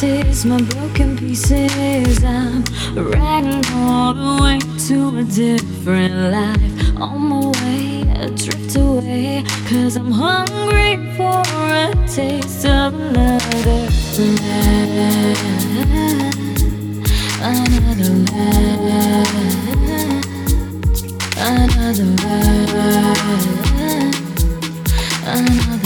pieces, my broken pieces. I'm riding all the way to a different life. On my way, I drift away, cause I'm hungry for a taste of another land. Another land. Another land. Another